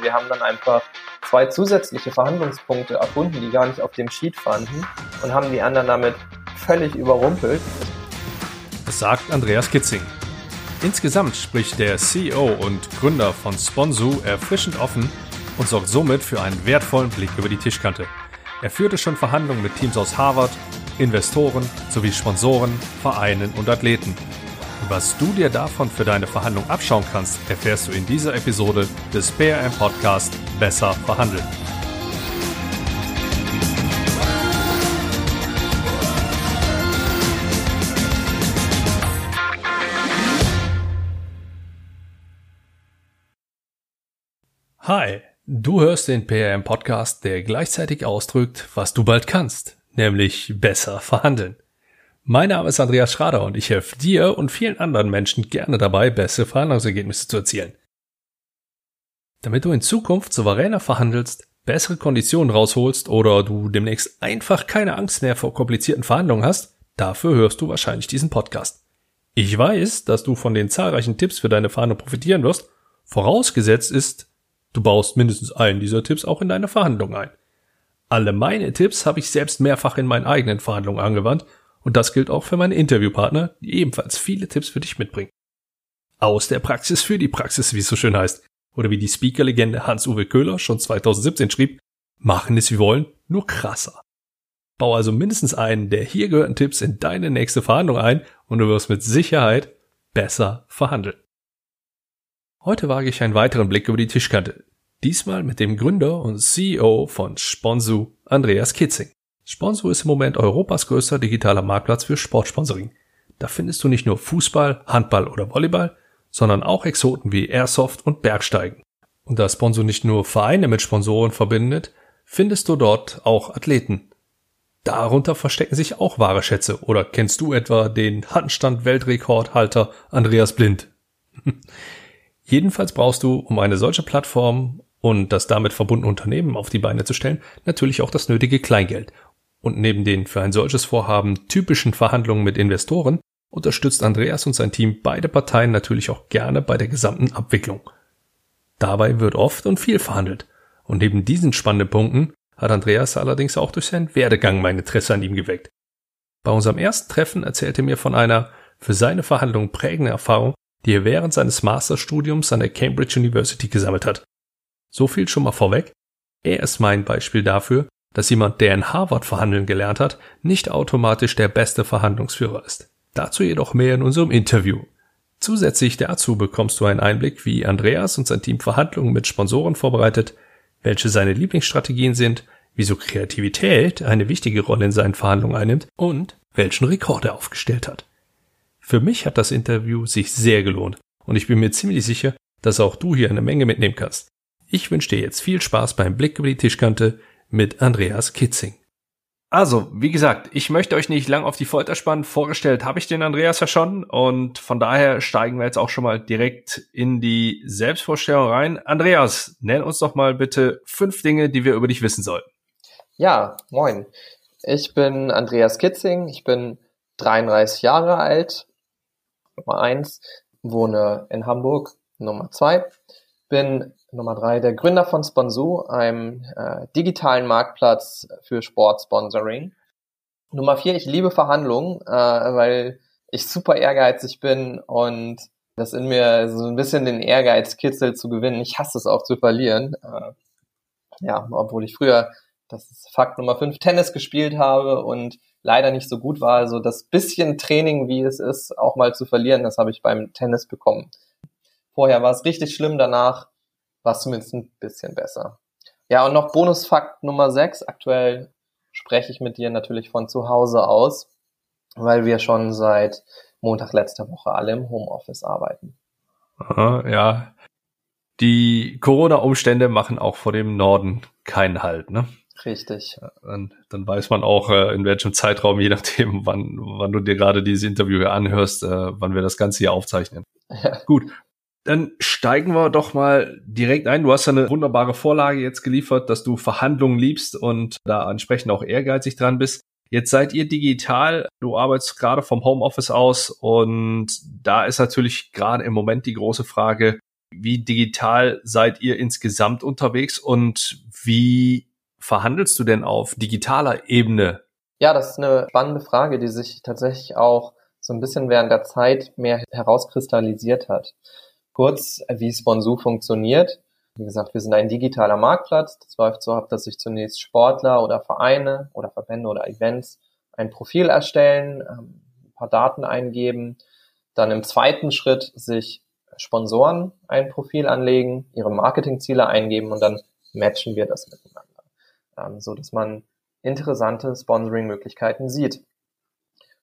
Wir haben dann einfach zwei zusätzliche Verhandlungspunkte erfunden, die gar nicht auf dem Sheet fanden und haben die anderen damit völlig überrumpelt. Das sagt Andreas Kitzing. Insgesamt spricht der CEO und Gründer von Sponsu erfrischend offen und sorgt somit für einen wertvollen Blick über die Tischkante. Er führte schon Verhandlungen mit Teams aus Harvard, Investoren sowie Sponsoren, Vereinen und Athleten. Was du dir davon für deine Verhandlung abschauen kannst, erfährst du in dieser Episode des PRM Podcast Besser verhandeln. Hi, du hörst den PRM Podcast, der gleichzeitig ausdrückt, was du bald kannst, nämlich besser verhandeln. Mein Name ist Andreas Schrader und ich helfe dir und vielen anderen Menschen gerne dabei, bessere Verhandlungsergebnisse zu erzielen. Damit du in Zukunft souveräner verhandelst, bessere Konditionen rausholst oder du demnächst einfach keine Angst mehr vor komplizierten Verhandlungen hast, dafür hörst du wahrscheinlich diesen Podcast. Ich weiß, dass du von den zahlreichen Tipps für deine Verhandlung profitieren wirst, vorausgesetzt ist, du baust mindestens einen dieser Tipps auch in deine Verhandlung ein. Alle meine Tipps habe ich selbst mehrfach in meinen eigenen Verhandlungen angewandt und das gilt auch für meine Interviewpartner, die ebenfalls viele Tipps für dich mitbringen. Aus der Praxis für die Praxis, wie es so schön heißt. Oder wie die Speaker-Legende Hans-Uwe Köhler schon 2017 schrieb, machen es wie wollen, nur krasser. Bau also mindestens einen der hier gehörten Tipps in deine nächste Verhandlung ein und du wirst mit Sicherheit besser verhandeln. Heute wage ich einen weiteren Blick über die Tischkante. Diesmal mit dem Gründer und CEO von Sponsu, Andreas Kitzing. Sponsor ist im Moment Europas größter digitaler Marktplatz für Sportsponsoring. Da findest du nicht nur Fußball, Handball oder Volleyball, sondern auch Exoten wie Airsoft und Bergsteigen. Und da Sponsor nicht nur Vereine mit Sponsoren verbindet, findest du dort auch Athleten. Darunter verstecken sich auch wahre Schätze. Oder kennst du etwa den Handstand-Weltrekordhalter Andreas Blind? Jedenfalls brauchst du, um eine solche Plattform und das damit verbundene Unternehmen auf die Beine zu stellen, natürlich auch das nötige Kleingeld. Und neben den für ein solches Vorhaben typischen Verhandlungen mit Investoren unterstützt Andreas und sein Team beide Parteien natürlich auch gerne bei der gesamten Abwicklung. Dabei wird oft und viel verhandelt. Und neben diesen spannenden Punkten hat Andreas allerdings auch durch seinen Werdegang mein Interesse an ihm geweckt. Bei unserem ersten Treffen erzählte er mir von einer für seine Verhandlungen prägenden Erfahrung, die er während seines Masterstudiums an der Cambridge University gesammelt hat. So viel schon mal vorweg. Er ist mein Beispiel dafür, dass jemand, der in Harvard verhandeln gelernt hat, nicht automatisch der beste Verhandlungsführer ist. Dazu jedoch mehr in unserem Interview. Zusätzlich dazu bekommst du einen Einblick, wie Andreas und sein Team Verhandlungen mit Sponsoren vorbereitet, welche seine Lieblingsstrategien sind, wieso Kreativität eine wichtige Rolle in seinen Verhandlungen einnimmt und welchen Rekord er aufgestellt hat. Für mich hat das Interview sich sehr gelohnt und ich bin mir ziemlich sicher, dass auch du hier eine Menge mitnehmen kannst. Ich wünsche dir jetzt viel Spaß beim Blick über die Tischkante mit Andreas Kitzing. Also, wie gesagt, ich möchte euch nicht lang auf die Folter spannen. Vorgestellt habe ich den Andreas ja schon und von daher steigen wir jetzt auch schon mal direkt in die Selbstvorstellung rein. Andreas, nenn uns doch mal bitte fünf Dinge, die wir über dich wissen sollten. Ja, moin. Ich bin Andreas Kitzing, ich bin 33 Jahre alt, Nummer eins, wohne in Hamburg, Nummer zwei, bin Nummer drei, der Gründer von Sponsu, einem äh, digitalen Marktplatz für Sportsponsoring. Nummer vier, ich liebe Verhandlungen, äh, weil ich super ehrgeizig bin und das in mir so ein bisschen den Ehrgeiz kitzelt zu gewinnen. Ich hasse es auch zu verlieren. Äh, ja, obwohl ich früher, das ist Fakt Nummer fünf, Tennis gespielt habe und leider nicht so gut war. Also das bisschen Training, wie es ist, auch mal zu verlieren, das habe ich beim Tennis bekommen. Vorher war es richtig schlimm, danach war es zumindest ein bisschen besser. Ja, und noch Bonusfakt Nummer 6. Aktuell spreche ich mit dir natürlich von zu Hause aus, weil wir schon seit Montag letzter Woche alle im Homeoffice arbeiten. Aha, ja. Die Corona-Umstände machen auch vor dem Norden keinen Halt, ne? Richtig. Dann, dann weiß man auch, äh, in welchem Zeitraum, je nachdem, wann, wann du dir gerade dieses Interview hier anhörst, äh, wann wir das Ganze hier aufzeichnen. Ja. Gut, dann steigen wir doch mal direkt ein. Du hast ja eine wunderbare Vorlage jetzt geliefert, dass du Verhandlungen liebst und da entsprechend auch ehrgeizig dran bist. Jetzt seid ihr digital, du arbeitest gerade vom Homeoffice aus und da ist natürlich gerade im Moment die große Frage, Wie digital seid ihr insgesamt unterwegs und wie verhandelst du denn auf digitaler Ebene? Ja, das ist eine spannende Frage, die sich tatsächlich auch so ein bisschen während der Zeit mehr herauskristallisiert hat. Kurz, wie Sponsor funktioniert. Wie gesagt, wir sind ein digitaler Marktplatz. Das läuft so ab, dass sich zunächst Sportler oder Vereine oder Verbände oder Events ein Profil erstellen, ähm, ein paar Daten eingeben, dann im zweiten Schritt sich Sponsoren ein Profil anlegen, ihre Marketingziele eingeben und dann matchen wir das miteinander, ähm, so dass man interessante Sponsoring-Möglichkeiten sieht.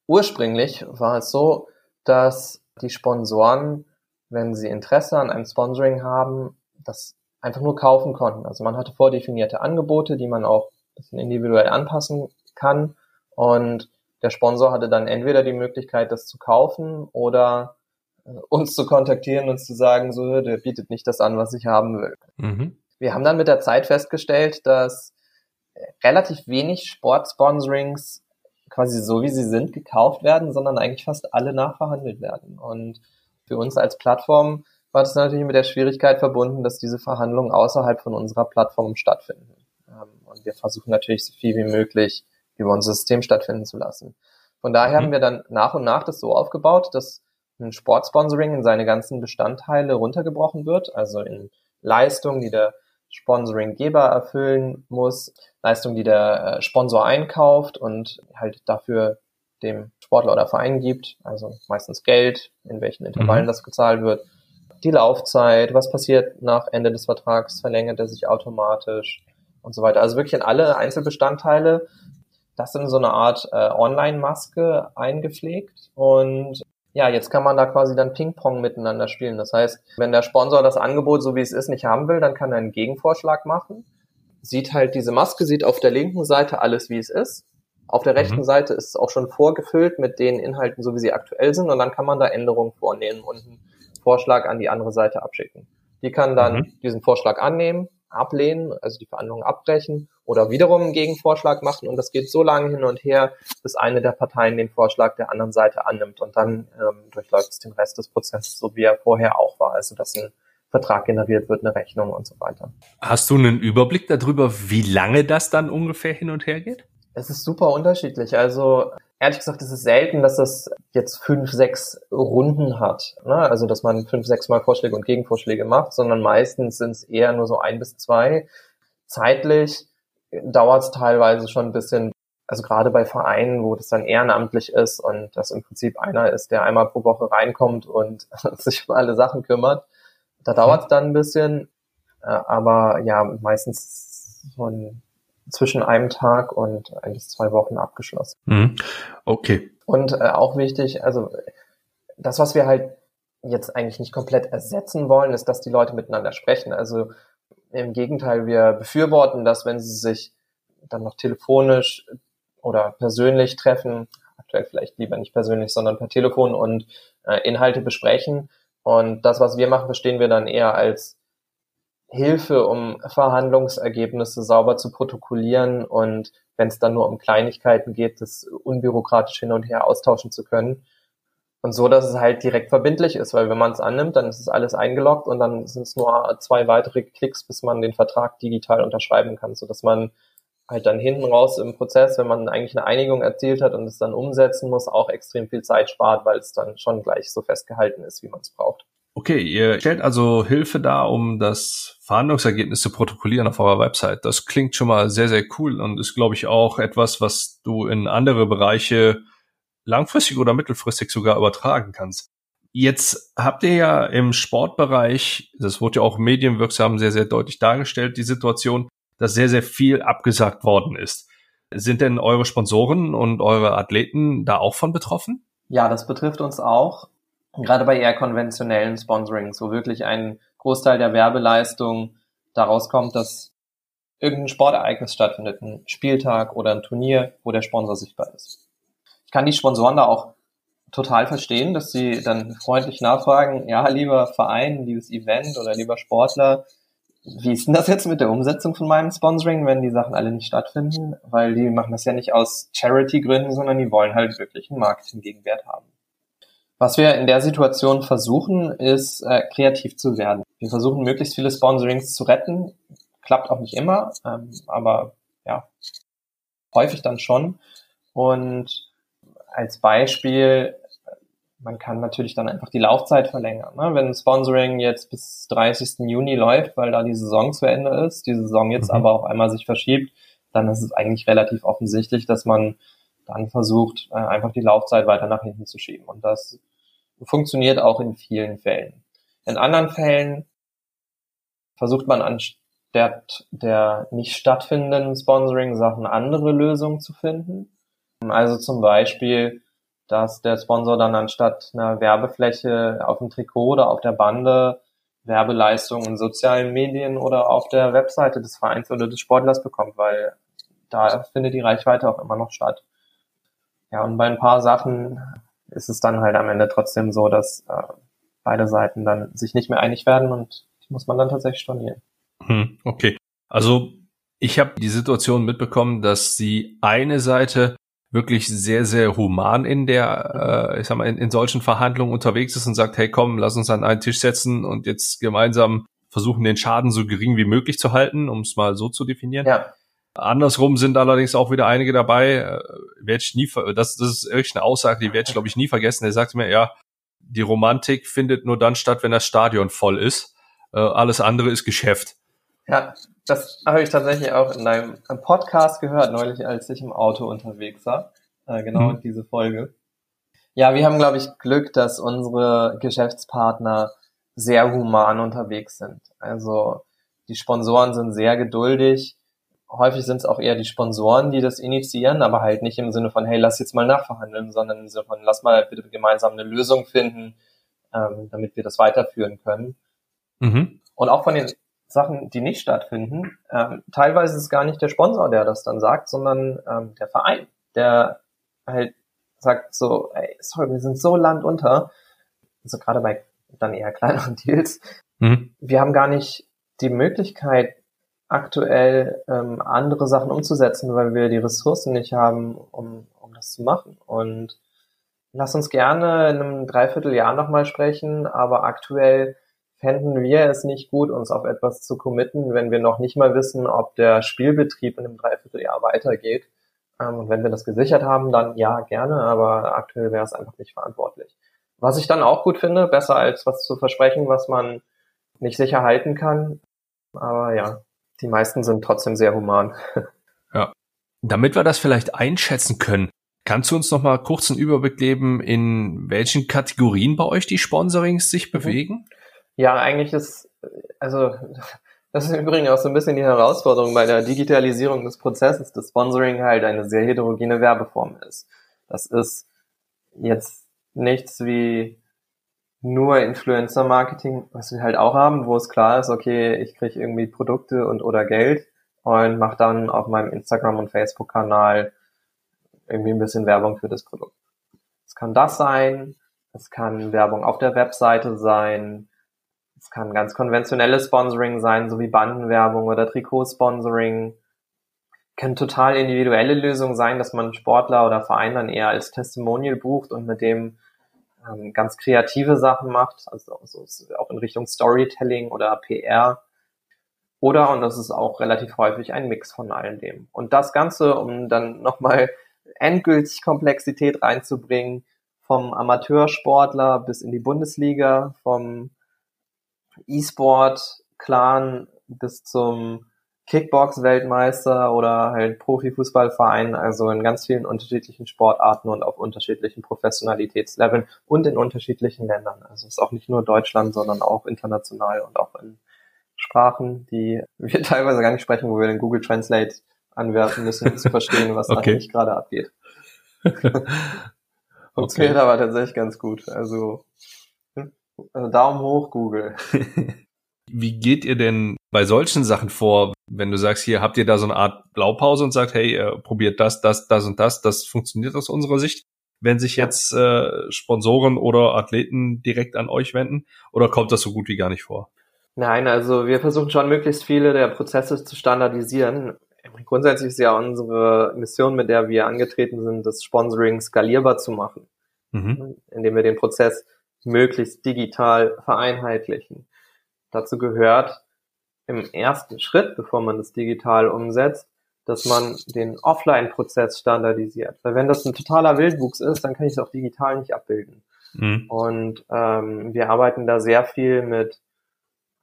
Ursprünglich war es so, dass die Sponsoren, wenn sie Interesse an einem Sponsoring haben, das einfach nur kaufen konnten. Also man hatte vordefinierte Angebote, die man auch ein bisschen individuell anpassen kann. Und der Sponsor hatte dann entweder die Möglichkeit, das zu kaufen oder äh, uns zu kontaktieren und zu sagen, so, der bietet nicht das an, was ich haben will. Mhm. Wir haben dann mit der Zeit festgestellt, dass relativ wenig Sportsponsorings quasi so wie sie sind gekauft werden, sondern eigentlich fast alle nachverhandelt werden. Und für uns als Plattform war das natürlich mit der Schwierigkeit verbunden, dass diese Verhandlungen außerhalb von unserer Plattform stattfinden. Ähm, und wir versuchen natürlich so viel wie möglich über unser System stattfinden zu lassen. Von daher mhm. haben wir dann nach und nach das so aufgebaut, dass ein Sportsponsoring in seine ganzen Bestandteile runtergebrochen wird, also in Leistungen, die der Sponsoringgeber erfüllen muss, Leistung, die der äh, Sponsor einkauft und halt dafür dem Sportler oder Verein gibt, also meistens Geld, in welchen Intervallen mhm. das gezahlt wird, die Laufzeit, was passiert nach Ende des Vertrags, verlängert er sich automatisch und so weiter. Also wirklich in alle Einzelbestandteile, das in so eine Art äh, Online-Maske eingepflegt und ja, jetzt kann man da quasi dann Ping-Pong miteinander spielen. Das heißt, wenn der Sponsor das Angebot, so wie es ist, nicht haben will, dann kann er einen Gegenvorschlag machen. Sieht halt diese Maske, sieht auf der linken Seite alles, wie es ist. Auf der rechten mhm. Seite ist es auch schon vorgefüllt mit den Inhalten, so wie sie aktuell sind. Und dann kann man da Änderungen vornehmen und einen Vorschlag an die andere Seite abschicken. Die kann dann mhm. diesen Vorschlag annehmen, ablehnen, also die Verhandlungen abbrechen oder wiederum einen Gegenvorschlag machen und das geht so lange hin und her, bis eine der Parteien den Vorschlag der anderen Seite annimmt und dann ähm, durchläuft es den Rest des Prozesses, so wie er vorher auch war, also dass ein Vertrag generiert wird, eine Rechnung und so weiter. Hast du einen Überblick darüber, wie lange das dann ungefähr hin und her geht? Es ist super unterschiedlich. Also ehrlich gesagt, es ist selten, dass es jetzt fünf, sechs Runden hat. Ne? Also dass man fünf, sechs Mal Vorschläge und Gegenvorschläge macht, sondern meistens sind es eher nur so ein bis zwei. Zeitlich dauert es teilweise schon ein bisschen, also gerade bei Vereinen, wo das dann ehrenamtlich ist und das im Prinzip einer ist, der einmal pro Woche reinkommt und sich um alle Sachen kümmert. Da dauert es dann ein bisschen, äh, aber ja, meistens von zwischen einem Tag und eigentlich zwei Wochen abgeschlossen. Mhm. Okay. Und äh, auch wichtig, also das, was wir halt jetzt eigentlich nicht komplett ersetzen wollen, ist, dass die Leute miteinander sprechen. Also im Gegenteil, wir befürworten das, wenn sie sich dann noch telefonisch oder persönlich treffen, aktuell vielleicht lieber nicht persönlich, sondern per Telefon und äh, Inhalte besprechen. Und das, was wir machen, verstehen wir dann eher als Hilfe, um Verhandlungsergebnisse sauber zu protokollieren und wenn es dann nur um Kleinigkeiten geht, das unbürokratisch hin und her austauschen zu können. Und so, dass es halt direkt verbindlich ist, weil wenn man es annimmt, dann ist es alles eingeloggt und dann sind es nur zwei weitere Klicks, bis man den Vertrag digital unterschreiben kann, so dass man halt dann hinten raus im Prozess, wenn man eigentlich eine Einigung erzielt hat und es dann umsetzen muss, auch extrem viel Zeit spart, weil es dann schon gleich so festgehalten ist, wie man es braucht. Okay, ihr stellt also Hilfe dar, um das Verhandlungsergebnis zu protokollieren auf eurer Website. Das klingt schon mal sehr, sehr cool und ist, glaube ich, auch etwas, was du in andere Bereiche langfristig oder mittelfristig sogar übertragen kannst. Jetzt habt ihr ja im Sportbereich, das wurde ja auch medienwirksam sehr, sehr deutlich dargestellt, die Situation, dass sehr, sehr viel abgesagt worden ist. Sind denn eure Sponsoren und eure Athleten da auch von betroffen? Ja, das betrifft uns auch gerade bei eher konventionellen Sponsorings, wo wirklich ein Großteil der Werbeleistung daraus kommt, dass irgendein Sportereignis stattfindet, ein Spieltag oder ein Turnier, wo der Sponsor sichtbar ist. Ich kann die Sponsoren da auch total verstehen, dass sie dann freundlich nachfragen, ja, lieber Verein, liebes Event oder lieber Sportler, wie ist denn das jetzt mit der Umsetzung von meinem Sponsoring, wenn die Sachen alle nicht stattfinden? Weil die machen das ja nicht aus Charity-Gründen, sondern die wollen halt wirklich einen Marketing-Gegenwert haben. Was wir in der Situation versuchen, ist äh, kreativ zu werden. Wir versuchen möglichst viele Sponsorings zu retten. Klappt auch nicht immer, ähm, aber ja, häufig dann schon. Und als Beispiel, man kann natürlich dann einfach die Laufzeit verlängern. Ne? Wenn ein Sponsoring jetzt bis 30. Juni läuft, weil da die Saison zu Ende ist, die Saison jetzt mhm. aber auf einmal sich verschiebt, dann ist es eigentlich relativ offensichtlich, dass man dann versucht, äh, einfach die Laufzeit weiter nach hinten zu schieben. Und das funktioniert auch in vielen Fällen. In anderen Fällen versucht man anstatt der nicht stattfindenden Sponsoring-Sachen andere Lösungen zu finden. Also zum Beispiel, dass der Sponsor dann anstatt einer Werbefläche auf dem Trikot oder auf der Bande Werbeleistungen in sozialen Medien oder auf der Webseite des Vereins oder des Sportlers bekommt, weil da findet die Reichweite auch immer noch statt. Ja, und bei ein paar Sachen ist es dann halt am Ende trotzdem so, dass äh, beide Seiten dann sich nicht mehr einig werden und die muss man dann tatsächlich stornieren. Hm, okay. Also ich habe die Situation mitbekommen, dass die eine Seite wirklich sehr, sehr human in der, äh, ich sag mal, in, in solchen Verhandlungen unterwegs ist und sagt, hey komm, lass uns an einen Tisch setzen und jetzt gemeinsam versuchen, den Schaden so gering wie möglich zu halten, um es mal so zu definieren. Ja. Andersrum sind allerdings auch wieder einige dabei, äh, werde ich nie, das, das ist wirklich eine Aussage, die werde ich glaube ich nie vergessen. Der sagt mir, ja, die Romantik findet nur dann statt, wenn das Stadion voll ist. Äh, alles andere ist Geschäft. Ja, das habe ich tatsächlich auch in einem Podcast gehört, neulich, als ich im Auto unterwegs war. Äh, genau mhm. diese Folge. Ja, wir haben, glaube ich, Glück, dass unsere Geschäftspartner sehr human unterwegs sind. Also die Sponsoren sind sehr geduldig häufig sind es auch eher die Sponsoren, die das initiieren, aber halt nicht im Sinne von, hey, lass jetzt mal nachverhandeln, sondern im Sinne von, lass mal bitte gemeinsam eine Lösung finden, ähm, damit wir das weiterführen können. Mhm. Und auch von den Sachen, die nicht stattfinden, ähm, teilweise ist es gar nicht der Sponsor, der das dann sagt, sondern ähm, der Verein, der halt sagt so, ey, sorry, wir sind so landunter, also gerade bei dann eher kleineren Deals, mhm. wir haben gar nicht die Möglichkeit, aktuell ähm, andere Sachen umzusetzen, weil wir die Ressourcen nicht haben, um, um das zu machen. Und lass uns gerne in einem Dreivierteljahr nochmal sprechen, aber aktuell fänden wir es nicht gut, uns auf etwas zu committen, wenn wir noch nicht mal wissen, ob der Spielbetrieb in einem Dreivierteljahr weitergeht. Ähm, und wenn wir das gesichert haben, dann ja, gerne, aber aktuell wäre es einfach nicht verantwortlich. Was ich dann auch gut finde, besser als was zu versprechen, was man nicht sicher halten kann. Aber ja, die meisten sind trotzdem sehr human. Ja. Damit wir das vielleicht einschätzen können, kannst du uns noch mal kurz einen Überblick geben, in welchen Kategorien bei euch die Sponsorings sich mhm. bewegen? Ja, eigentlich ist, also, das ist übrigens auch so ein bisschen die Herausforderung bei der Digitalisierung des Prozesses, dass Sponsoring halt eine sehr heterogene Werbeform ist. Das ist jetzt nichts wie nur Influencer-Marketing, was wir halt auch haben, wo es klar ist, okay, ich kriege irgendwie Produkte und oder Geld und mache dann auf meinem Instagram- und Facebook-Kanal irgendwie ein bisschen Werbung für das Produkt. Es kann das sein, es kann Werbung auf der Webseite sein, es kann ganz konventionelles Sponsoring sein, so wie Bandenwerbung oder Trikotsponsoring. Kann total individuelle Lösungen sein, dass man Sportler oder Verein dann eher als Testimonial bucht und mit dem ähm, ganz kreative Sachen macht, also so, auch in Richtung Storytelling oder PR. Oder, und das ist auch relativ häufig ein Mix von all dem. Und das Ganze, um dann nochmal endgültig Komplexität reinzubringen, vom Amateursportler bis in die Bundesliga, vom E-Sport-Clan bis zum Kickbox-Weltmeister oder halt Profifußballverein, also in ganz vielen unterschiedlichen Sportarten und auf unterschiedlichen Professionalitätsleveln und in unterschiedlichen Ländern. Also es ist auch nicht nur Deutschland, sondern auch international und auch in Sprachen, die wir teilweise gar nicht sprechen, wo wir den Google Translate anwerfen müssen, um zu verstehen, was okay. eigentlich gerade abgeht. Funktioniert okay. aber tatsächlich ganz gut. Also, also Daumen hoch, Google. Wie geht ihr denn bei solchen Sachen vor, wenn du sagst, hier habt ihr da so eine Art Blaupause und sagt, hey, äh, probiert das, das, das und das, das funktioniert aus unserer Sicht? Wenn sich jetzt äh, Sponsoren oder Athleten direkt an euch wenden oder kommt das so gut wie gar nicht vor? Nein, also wir versuchen schon möglichst viele der Prozesse zu standardisieren. Grundsätzlich ist ja unsere Mission, mit der wir angetreten sind, das Sponsoring skalierbar zu machen. mhm. indem wir den Prozess möglichst digital vereinheitlichen. Dazu gehört im ersten Schritt, bevor man das digital umsetzt, dass man den Offline-Prozess standardisiert. Weil wenn das ein totaler Wildwuchs ist, dann kann ich es auch digital nicht abbilden. Mhm. Und ähm, wir arbeiten da sehr viel mit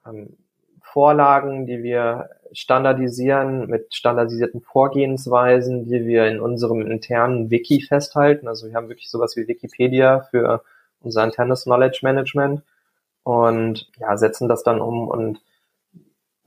ähm, Vorlagen, die wir standardisieren, mit standardisierten Vorgehensweisen, die wir in unserem internen Wiki festhalten. Also wir haben wirklich sowas wie Wikipedia für unser internes Knowledge Management und ja, setzen das dann um und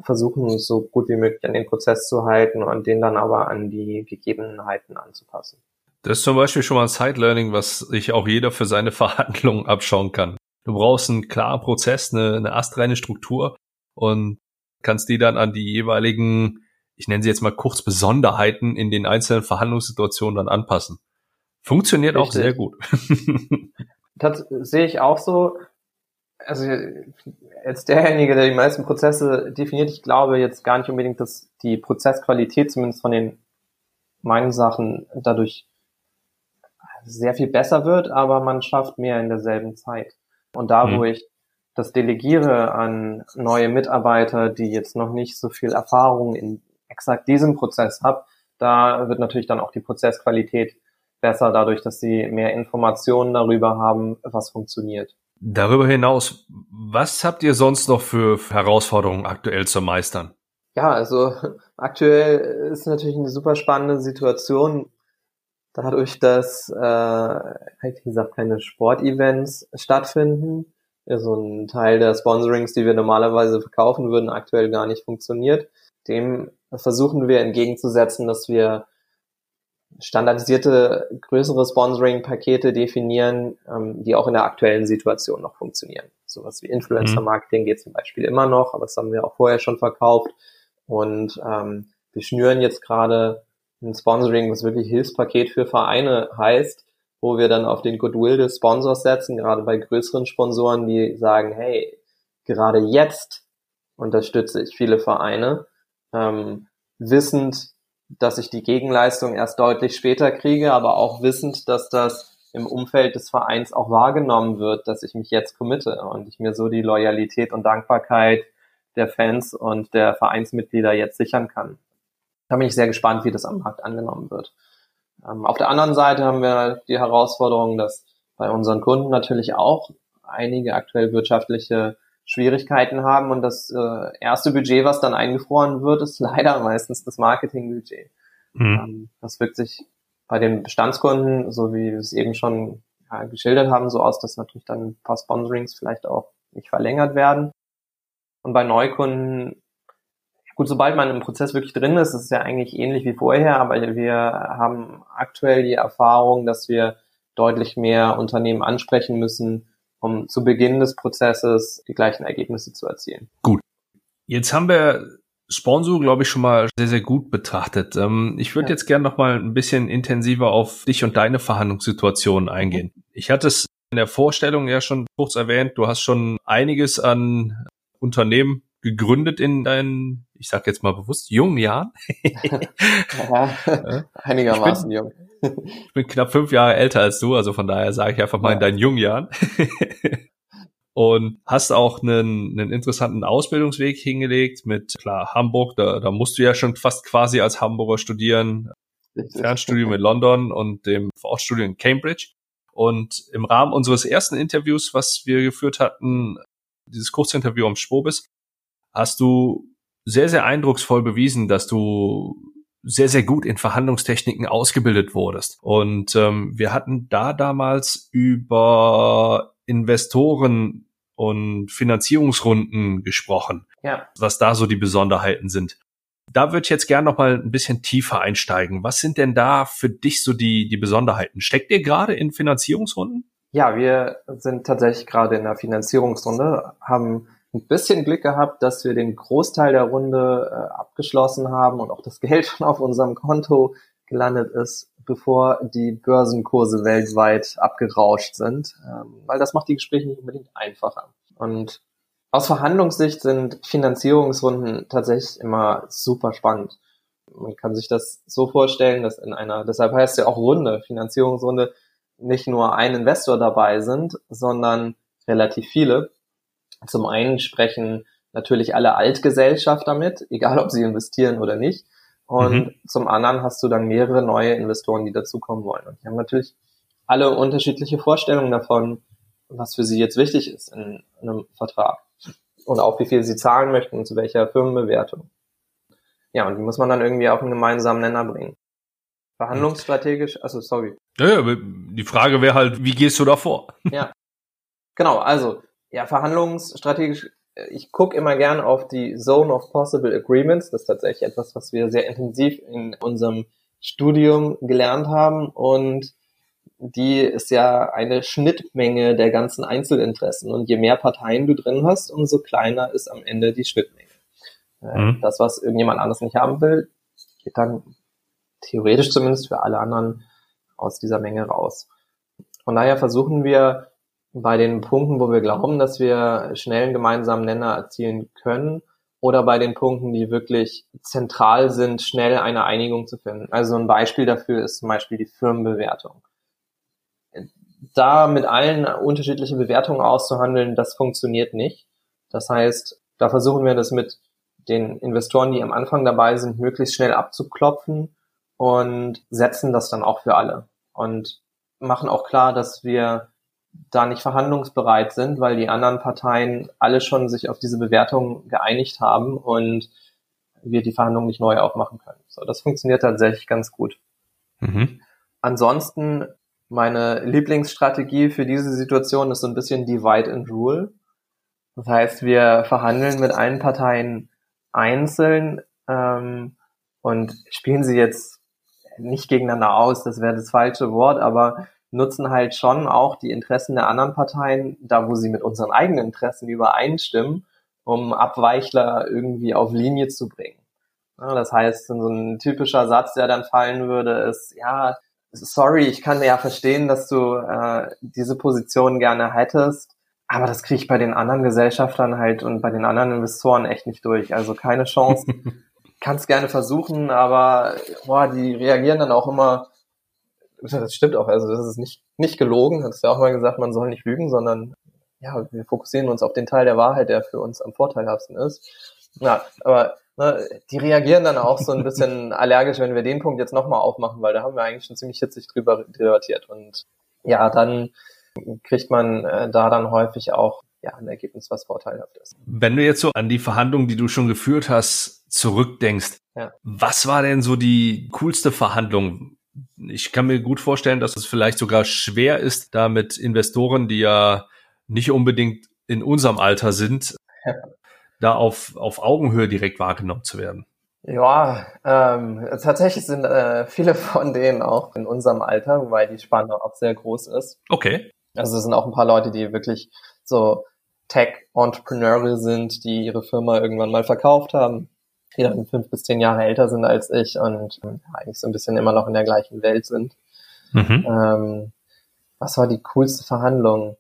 versuchen uns so gut wie möglich an den Prozess zu halten und den dann aber an die Gegebenheiten anzupassen. Das ist zum Beispiel schon mal ein Side-Learning, was sich auch jeder für seine Verhandlungen abschauen kann. Du brauchst einen klaren Prozess, eine, eine astreine Struktur und kannst die dann an die jeweiligen, ich nenne sie jetzt mal kurz Besonderheiten in den einzelnen Verhandlungssituationen dann anpassen. Funktioniert Richtig. auch sehr gut. das sehe ich auch so. Also als derjenige, der die meisten Prozesse definiert, ich glaube jetzt gar nicht unbedingt, dass die Prozessqualität zumindest von den meinen Sachen dadurch sehr viel besser wird, aber man schafft mehr in derselben Zeit. Und da, mhm. wo ich das delegiere an neue Mitarbeiter, die jetzt noch nicht so viel Erfahrung in exakt diesem Prozess haben, da wird natürlich dann auch die Prozessqualität besser dadurch, dass sie mehr Informationen darüber haben, was funktioniert. Darüber hinaus, was habt ihr sonst noch für Herausforderungen aktuell zu meistern? Ja, also aktuell ist natürlich eine super spannende Situation, dadurch, dass, äh, wie gesagt, keine Sportevents stattfinden so ein Teil der Sponsorings, die wir normalerweise verkaufen würden, aktuell gar nicht funktioniert. Dem versuchen wir entgegenzusetzen, dass wir standardisierte größere Sponsoring-Pakete definieren, ähm, die auch in der aktuellen Situation noch funktionieren. Sowas wie Influencer-Marketing geht zum Beispiel immer noch, aber das haben wir auch vorher schon verkauft. Und ähm, wir schnüren jetzt gerade ein Sponsoring, was wirklich Hilfspaket für Vereine heißt, wo wir dann auf den Goodwill des Sponsors setzen, gerade bei größeren Sponsoren, die sagen, hey, gerade jetzt unterstütze ich viele Vereine, ähm, wissend, dass ich die Gegenleistung erst deutlich später kriege, aber auch wissend, dass das im Umfeld des Vereins auch wahrgenommen wird, dass ich mich jetzt committe und ich mir so die Loyalität und Dankbarkeit der Fans und der Vereinsmitglieder jetzt sichern kann. Da bin ich sehr gespannt, wie das am Markt angenommen wird. Ähm, auf der anderen Seite haben wir die Herausforderung, dass bei unseren Kunden natürlich auch einige aktuell wirtschaftliche Schwierigkeiten haben und das äh, erste Budget, was dann eingefroren wird, ist leider meistens das Marketingbudget. Mhm. Ähm, das wirkt sich bei den Bestandskunden, so wie wir es eben schon ja, geschildert haben, so aus, dass natürlich dann ein paar Sponsorings vielleicht auch nicht verlängert werden. Und bei Neukunden Gut, sobald man im Prozess wirklich drin ist, ist es ja eigentlich ähnlich wie vorher, aber wir haben aktuell die Erfahrung, dass wir deutlich mehr Unternehmen ansprechen müssen, um zu Beginn des Prozesses die gleichen Ergebnisse zu erzielen. Gut. Jetzt haben wir Sponsor, glaube ich, schon mal sehr, sehr gut betrachtet. Ähm, ich würde ja. jetzt gerne noch mal ein bisschen intensiver auf dich und deine Verhandlungssituation eingehen. Ich hatte es in der Vorstellung ja schon kurz erwähnt, du hast schon einiges an Unternehmen gegründet in deinen, ich sag jetzt mal bewusst, jungen Jahren. ja, einigermaßen ich bin, jung. ich bin knapp fünf Jahre älter als du, also von daher sage ich einfach mal ja. in deinen jungen Jahren. und hast auch einen, einen interessanten Ausbildungsweg hingelegt mit, klar, Hamburg, da, da musst du ja schon fast quasi als Hamburger studieren, Fernstudium in London und dem Vorortstudium in Cambridge. Und im Rahmen unseres ersten Interviews, was wir geführt hatten, dieses Kurzinterview am Schwobis, hast du sehr, sehr eindrucksvoll bewiesen, dass du sehr, sehr gut in Verhandlungstechniken ausgebildet wurdest. Und ähm, wir hatten da damals über Investoren und Finanzierungsrunden gesprochen, ja. was da so die Besonderheiten sind. Da würde ich jetzt gerne noch mal ein bisschen tiefer einsteigen. Was sind denn da für dich so die, die Besonderheiten? Steckt ihr gerade in Finanzierungsrunden? Ja, wir sind tatsächlich gerade in der Finanzierungsrunde, haben ein bisschen Glück gehabt, dass wir den Großteil der Runde äh, abgeschlossen haben und auch das Geld schon auf unserem Konto gelandet ist, bevor die Börsenkurse weltweit abgerauscht sind, ähm, weil das macht die Gespräche nicht unbedingt einfacher. Und aus Verhandlungssicht sind Finanzierungsrunden tatsächlich immer super spannend. Man kann sich das so vorstellen, dass in einer, deshalb heißt ja auch Runde, Finanzierungsrunde, nicht nur ein Investor dabei sind, sondern relativ viele. Zum einen sprechen natürlich alle Altgesellschafter mit, egal ob sie investieren oder nicht. Und mhm. zum anderen hast du dann mehrere neue Investoren, die dazukommen wollen. Und die haben natürlich alle unterschiedliche Vorstellungen davon, was für sie jetzt wichtig ist in, in einem Vertrag. Und auch wie viel sie zahlen möchten und zu welcher Firmenbewertung. Ja, und die muss man dann irgendwie auf einen gemeinsamen Nenner bringen. Verhandlungsstrategisch, also sorry. Ja, ja die Frage wäre halt, wie gehst du da vor? Ja. Genau, also, ja, verhandlungsstrategisch, ich gucke immer gern auf die Zone of Possible Agreements. Das ist tatsächlich etwas, was wir sehr intensiv in unserem Studium gelernt haben. Und die ist ja eine Schnittmenge der ganzen Einzelinteressen. Und je mehr Parteien du drin hast, umso kleiner ist am Ende die Schnittmenge. Äh, mhm. Das, was irgendjemand anderes nicht haben will, geht dann theoretisch zumindest für alle anderen aus dieser Menge raus. Von daher versuchen wir bei den Punkten, wo wir glauben, dass wir schnell einen gemeinsamen Nenner erzielen können, oder bei den Punkten, die wirklich zentral sind, schnell eine Einigung zu finden. Also ein Beispiel dafür ist zum Beispiel die Firmenbewertung. Da mit allen unterschiedliche Bewertungen auszuhandeln, das funktioniert nicht. Das heißt, da versuchen wir das mit den Investoren, die am Anfang dabei sind, möglichst schnell abzuklopfen und setzen das dann auch für alle und machen auch klar, dass wir da nicht verhandlungsbereit sind, weil die anderen Parteien alle schon sich auf diese Bewertung geeinigt haben und wir die Verhandlungen nicht neu aufmachen können. So, das funktioniert tatsächlich ganz gut. Mhm. Ansonsten meine Lieblingsstrategie für diese Situation ist so ein bisschen Divide and Rule. Das heißt, wir verhandeln mit allen Parteien einzeln ähm, und spielen sie jetzt nicht gegeneinander aus, das wäre das falsche Wort, aber nutzen halt schon auch die Interessen der anderen Parteien, da wo sie mit unseren eigenen Interessen übereinstimmen, um Abweichler irgendwie auf Linie zu bringen. Ja, das heißt, so ein typischer Satz, der dann fallen würde, ist, ja, sorry, ich kann ja verstehen, dass du äh, diese Position gerne hättest, aber das kriege ich bei den anderen Gesellschaftern halt und bei den anderen Investoren echt nicht durch. Also keine Chance. Kannst gerne versuchen, aber boah, die reagieren dann auch immer. Das stimmt auch, also das ist nicht, nicht gelogen. Hast ja auch mal gesagt, man soll nicht lügen, sondern ja, wir fokussieren uns auf den Teil der Wahrheit, der für uns am vorteilhaftesten ist. Ja, aber ne, die reagieren dann auch so ein bisschen allergisch, wenn wir den Punkt jetzt nochmal aufmachen, weil da haben wir eigentlich schon ziemlich hitzig drüber debattiert. Und ja, dann kriegt man äh, da dann häufig auch ja, ein Ergebnis, was vorteilhaft ist. Wenn du jetzt so an die Verhandlungen, die du schon geführt hast, zurückdenkst, ja. was war denn so die coolste Verhandlung? Ich kann mir gut vorstellen, dass es vielleicht sogar schwer ist, da mit Investoren, die ja nicht unbedingt in unserem Alter sind, ja. da auf, auf Augenhöhe direkt wahrgenommen zu werden. Ja, ähm, tatsächlich sind äh, viele von denen auch in unserem Alter, weil die Spanne auch sehr groß ist. Okay. Also es sind auch ein paar Leute, die wirklich so Tech-Entrepreneure sind, die ihre Firma irgendwann mal verkauft haben, die dann fünf bis zehn Jahre älter sind als ich und ähm, eigentlich so ein bisschen immer noch in der gleichen Welt sind. Mhm. Ähm, was war die coolste Verhandlung?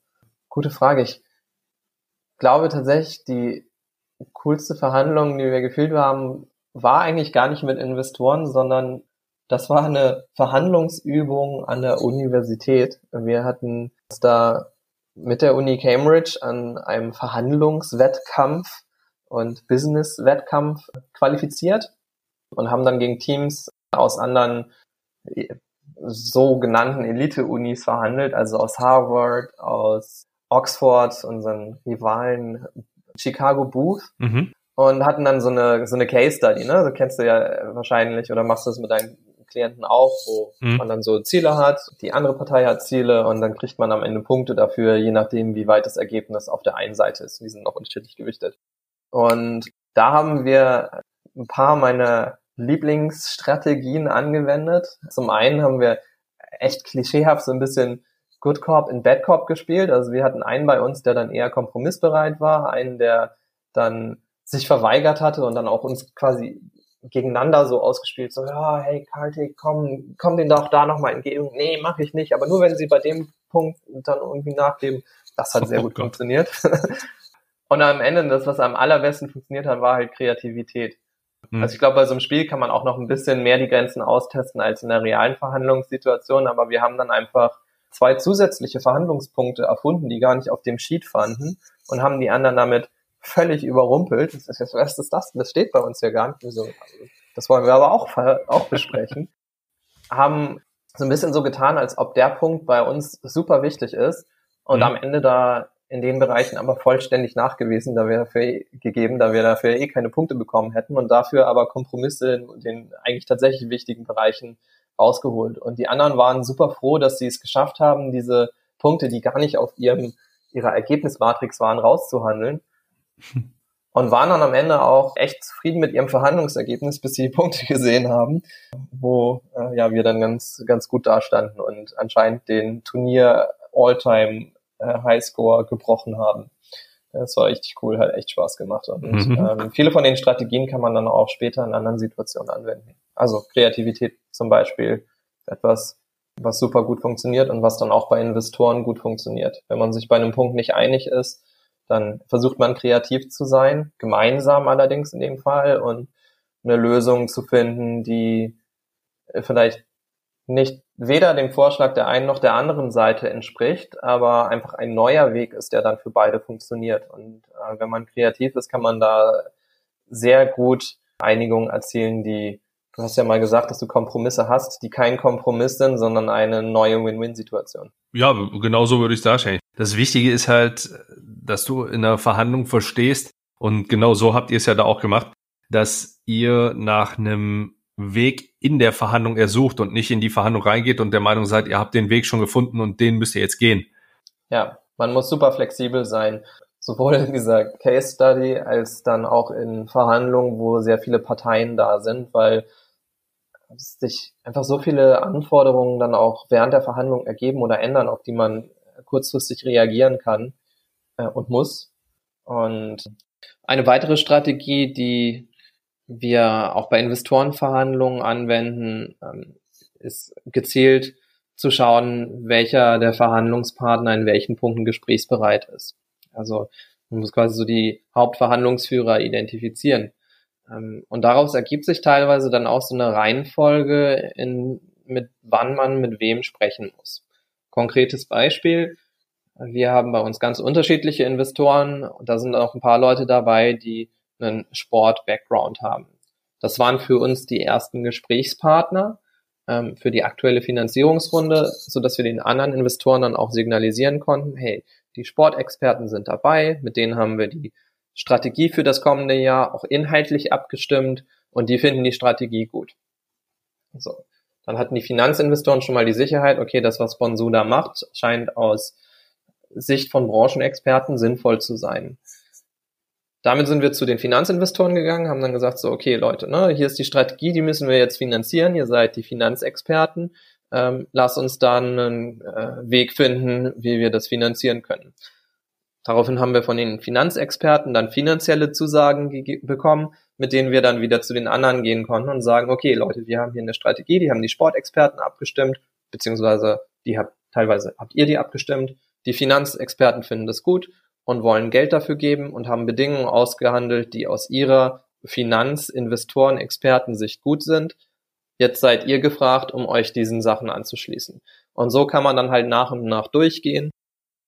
Gute Frage. Ich glaube tatsächlich, die coolste Verhandlung, die wir gefühlt haben, war eigentlich gar nicht mit Investoren, sondern das war eine Verhandlungsübung an der Universität. Wir hatten uns da mit der Uni Cambridge an einem Verhandlungswettkampf und Business-Wettkampf qualifiziert und haben dann gegen Teams aus anderen sogenannten Elite-Unis verhandelt, also aus Harvard, aus Oxford, unseren Rivalen Chicago Booth. Mhm. Und hatten dann so eine, so eine Case Study, ne? So kennst du ja wahrscheinlich oder machst du das mit deinen Klienten auch, wo mhm. man dann so Ziele hat, die andere Partei hat Ziele und dann kriegt man am Ende Punkte dafür, je nachdem, wie weit das Ergebnis auf der einen Seite ist. Die sind noch unterschiedlich gewichtet. Und da haben wir ein paar meiner Lieblingsstrategien angewendet. Zum einen haben wir echt klischeehaft so ein bisschen Good Cop in Bad Cop gespielt. Also wir hatten einen bei uns, der dann eher kompromissbereit war, einen, der dann sich verweigert hatte und dann auch uns quasi gegeneinander so ausgespielt, so, ja, hey Kartik, komm, komm den doch da nochmal entgegen. Nee, mache ich nicht, aber nur wenn sie bei dem Punkt dann irgendwie nachgeben. Das hat sehr oh gut Gott. funktioniert. Und am Ende, das, was am allerbesten funktioniert hat, war halt Kreativität. Mhm. Also ich glaube, bei so einem Spiel kann man auch noch ein bisschen mehr die Grenzen austesten als in der realen Verhandlungssituation, aber wir haben dann einfach zwei zusätzliche Verhandlungspunkte erfunden, die gar nicht auf dem Sheet fanden und haben die anderen damit völlig überrumpelt. Das ist, was ist das? Das steht bei uns ja gar nicht. So, das wollen wir aber auch, auch besprechen. haben so ein bisschen so getan, als ob der Punkt bei uns super wichtig ist und mhm. am Ende da in den Bereichen aber vollständig nachgewiesen, da wir dafür gegeben, da wir dafür eh keine Punkte bekommen hätten und dafür aber Kompromisse in den eigentlich tatsächlich wichtigen Bereichen rausgeholt. Und die anderen waren super froh, dass sie es geschafft haben, diese Punkte, die gar nicht auf ihrem ihrer Ergebnismatrix waren, rauszuhandeln. Und waren dann am Ende auch echt zufrieden mit ihrem Verhandlungsergebnis, bis sie die Punkte gesehen haben, wo äh, ja wir dann ganz ganz gut dastanden und anscheinend den Turnier All-Time äh, Highscore gebrochen haben. Das war richtig cool, hat echt Spaß gemacht. Und mhm. ähm, viele von den Strategien kann man dann auch später in anderen Situationen anwenden. Also Kreativität zum Beispiel, etwas, was super gut funktioniert und was dann auch bei Investoren gut funktioniert. Wenn man sich bei einem Punkt nicht einig ist, dann versucht man kreativ zu sein, gemeinsam allerdings in dem Fall und eine Lösung zu finden, die vielleicht nicht weder dem Vorschlag der einen noch der anderen Seite entspricht, aber einfach ein neuer Weg ist, der dann für beide funktioniert. Und äh, wenn man kreativ ist, kann man da sehr gut Einigungen erzielen, die, du hast ja mal gesagt, dass du Kompromisse hast, die kein Kompromiss sind, sondern eine neue Win-Win-Situation. Ja, genau so würde ich es darstellen. Das Wichtige ist halt, dass du in einer Verhandlung verstehst, und genau so habt ihr es ja da auch gemacht, dass ihr nach einem Weg in der Verhandlung ersucht und nicht in die Verhandlung reingeht und der Meinung seid, ihr habt den Weg schon gefunden und den müsst ihr jetzt gehen. Ja, man muss super flexibel sein, sowohl in dieser Case Study als dann auch in Verhandlungen, wo sehr viele Parteien da sind, weil sich einfach so viele Anforderungen dann auch während der Verhandlung ergeben oder ändern, auf die man kurzfristig reagieren kann äh, und muss. Und eine weitere Strategie, die wir auch bei Investorenverhandlungen anwenden, ähm, ist gezielt zu schauen, welcher der Verhandlungspartner in welchen Punkten gesprächsbereit ist. Also man muss quasi so die Hauptverhandlungsführer identifizieren. Ähm, und daraus ergibt sich teilweise dann auch so eine Reihenfolge, in, mit wann man mit wem sprechen muss. Konkretes Beispiel. Wir haben bei uns ganz unterschiedliche Investoren und da sind auch ein paar Leute dabei, die einen Sport-Background haben. Das waren für uns die ersten Gesprächspartner ähm, für die aktuelle Finanzierungsrunde, so wir den anderen Investoren dann auch signalisieren konnten, hey, die Sportexperten sind dabei, mit denen haben wir die Strategie für das kommende Jahr auch inhaltlich abgestimmt und die finden die Strategie gut. So. Dann hatten die Finanzinvestoren schon mal die Sicherheit, okay, das, was Bonsuda macht, scheint aus Sicht von Branchenexperten sinnvoll zu sein. Damit sind wir zu den Finanzinvestoren gegangen, haben dann gesagt, so, okay, Leute, ne, hier ist die Strategie, die müssen wir jetzt finanzieren, ihr seid die Finanzexperten, ähm, lass uns dann einen äh, Weg finden, wie wir das finanzieren können. Daraufhin haben wir von den Finanzexperten dann finanzielle Zusagen bekommen, mit denen wir dann wieder zu den anderen gehen konnten und sagen, okay, Leute, wir haben hier eine Strategie, die haben die Sportexperten abgestimmt, beziehungsweise die habt, teilweise habt ihr die abgestimmt. Die Finanzexperten finden das gut und wollen Geld dafür geben und haben Bedingungen ausgehandelt, die aus ihrer Finanz-, Investoren-, Expertensicht gut sind. Jetzt seid ihr gefragt, um euch diesen Sachen anzuschließen. Und so kann man dann halt nach und nach durchgehen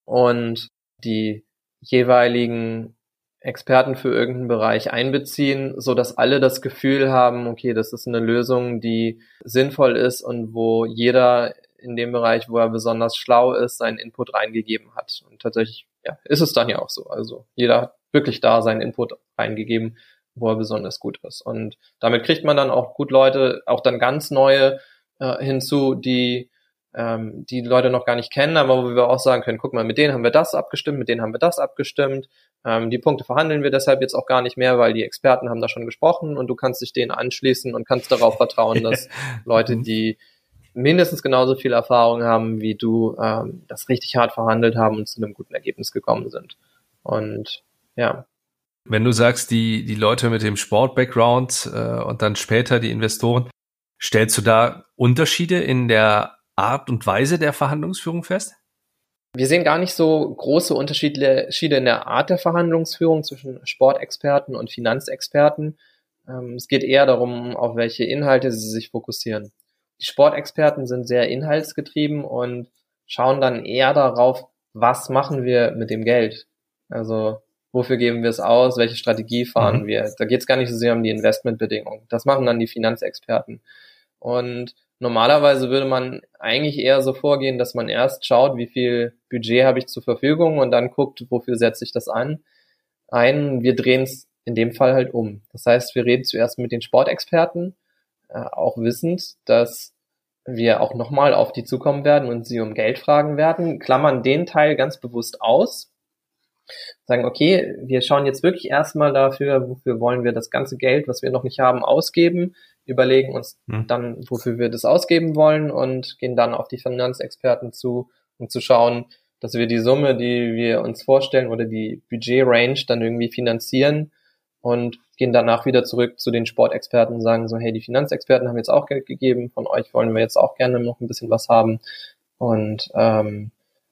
und die jeweiligen Experten für irgendeinen Bereich einbeziehen, so dass alle das Gefühl haben, okay, das ist eine Lösung, die sinnvoll ist und wo jeder in dem Bereich, wo er besonders schlau ist, seinen Input reingegeben hat. Und tatsächlich ja, ist es dann ja auch so. Also jeder hat wirklich da seinen Input reingegeben, wo er besonders gut ist. Und damit kriegt man dann auch gut Leute, auch dann ganz neue äh, hinzu, die ähm, die Leute noch gar nicht kennen, aber wo wir auch sagen können, guck mal, mit denen haben wir das abgestimmt, mit denen haben wir das abgestimmt. Ähm, die Punkte verhandeln wir deshalb jetzt auch gar nicht mehr, weil die Experten haben da schon gesprochen und du kannst dich denen anschließen und kannst darauf vertrauen, dass Leute, mhm. die mindestens genauso viel Erfahrung haben wie du, ähm, das richtig hart verhandelt haben und zu einem guten Ergebnis gekommen sind. Und ja. Wenn du sagst, die, die Leute mit dem Sport-Background äh, und dann später die Investoren, stellst du da Unterschiede in der Art und Weise der Verhandlungsführung fest? Wir sehen gar nicht so große Unterschiede in der Art der Verhandlungsführung zwischen Sportexperten und Finanzexperten. Ähm, es geht eher darum, auf welche Inhalte sie sich fokussieren die Sportexperten sind sehr inhaltsgetrieben und schauen dann eher darauf, was machen wir mit dem Geld? Also wofür geben wir es aus, welche Strategie fahren mhm. wir? Da geht es gar nicht so sehr um die Investmentbedingungen. Das machen dann die Finanzexperten. Und normalerweise würde man eigentlich eher so vorgehen, dass man erst schaut, wie viel Budget habe ich zur Verfügung und dann guckt, wofür setze ich das an. Ein, wir drehen es in dem Fall halt um. Das heißt, wir reden zuerst mit den Sportexperten, äh, auch wissend, dass wir auch nochmal auf die zukommen werden und sie um Geld fragen werden, klammern den Teil ganz bewusst aus, sagen, okay, wir schauen jetzt wirklich erstmal dafür, wofür wollen wir das ganze Geld, was wir noch nicht haben, ausgeben, überlegen uns hm. dann, wofür wir das ausgeben wollen und gehen dann auf die Finanzexperten zu, um zu schauen, dass wir die Summe, die wir uns vorstellen oder die Budget-Range dann irgendwie finanzieren und gehen danach wieder zurück zu den Sportexperten und sagen so, hey, die Finanzexperten haben jetzt auch Geld gegeben, von euch wollen wir jetzt auch gerne noch ein bisschen was haben. Und ähm,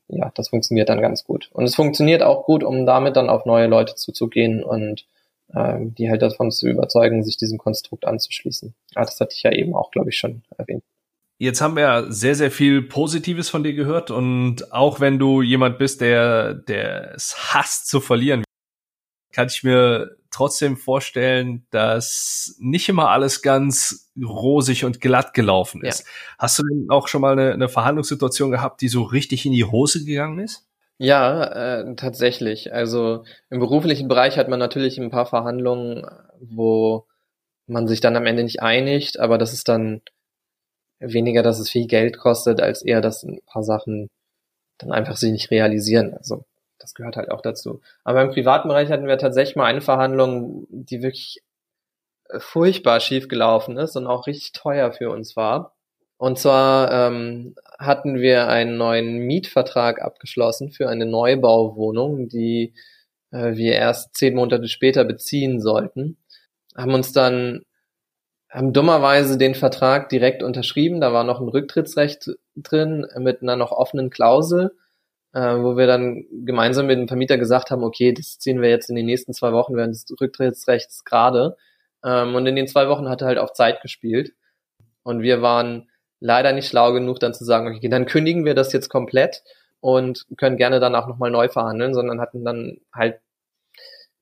ja, das funktioniert dann ganz gut. Und es funktioniert auch gut, um damit dann auf neue Leute zuzugehen und ähm, die halt davon zu überzeugen, sich diesem Konstrukt anzuschließen. Ja, das hatte ich ja eben auch, glaube ich, schon erwähnt. Jetzt haben wir sehr, sehr viel Positives von dir gehört und auch wenn du jemand bist, der, der es hasst zu verlieren, kann ich mir trotzdem vorstellen, dass nicht immer alles ganz rosig und glatt gelaufen ist. Ja. Hast du denn auch schon mal eine, eine, Verhandlungssituation gehabt, die so richtig in die Hose gegangen ist? Ja, äh, tatsächlich. Also im beruflichen Bereich hat man natürlich ein paar Verhandlungen, wo man sich dann am Ende nicht einigt, aber das ist dann weniger, dass es viel Geld kostet, als eher, dass ein paar Sachen dann einfach sich nicht realisieren. Also gehört halt auch dazu. Aber im privaten Bereich hatten wir tatsächlich mal eine Verhandlung, die wirklich äh, furchtbar schief gelaufen ist und auch richtig teuer für uns war. Und zwar ähm, hatten wir einen neuen Mietvertrag abgeschlossen für eine Neubauwohnung, die äh, wir erst zehn Monate später beziehen sollten. Haben uns dann, haben dummerweise den Vertrag direkt unterschrieben. Da war noch ein Rücktrittsrecht drin mit einer noch offenen Klausel äh, wo wir dann gemeinsam mit dem Vermieter gesagt haben, okay, das ziehen wir jetzt in den nächsten zwei Wochen während des Rücktrittsrechts gerade. Ähm, und in den zwei Wochen hat er halt auf Zeit gespielt. Und wir waren leider nicht schlau genug, dann zu sagen, okay, dann kündigen wir das jetzt komplett und können gerne danach nochmal neu verhandeln, sondern hatten dann halt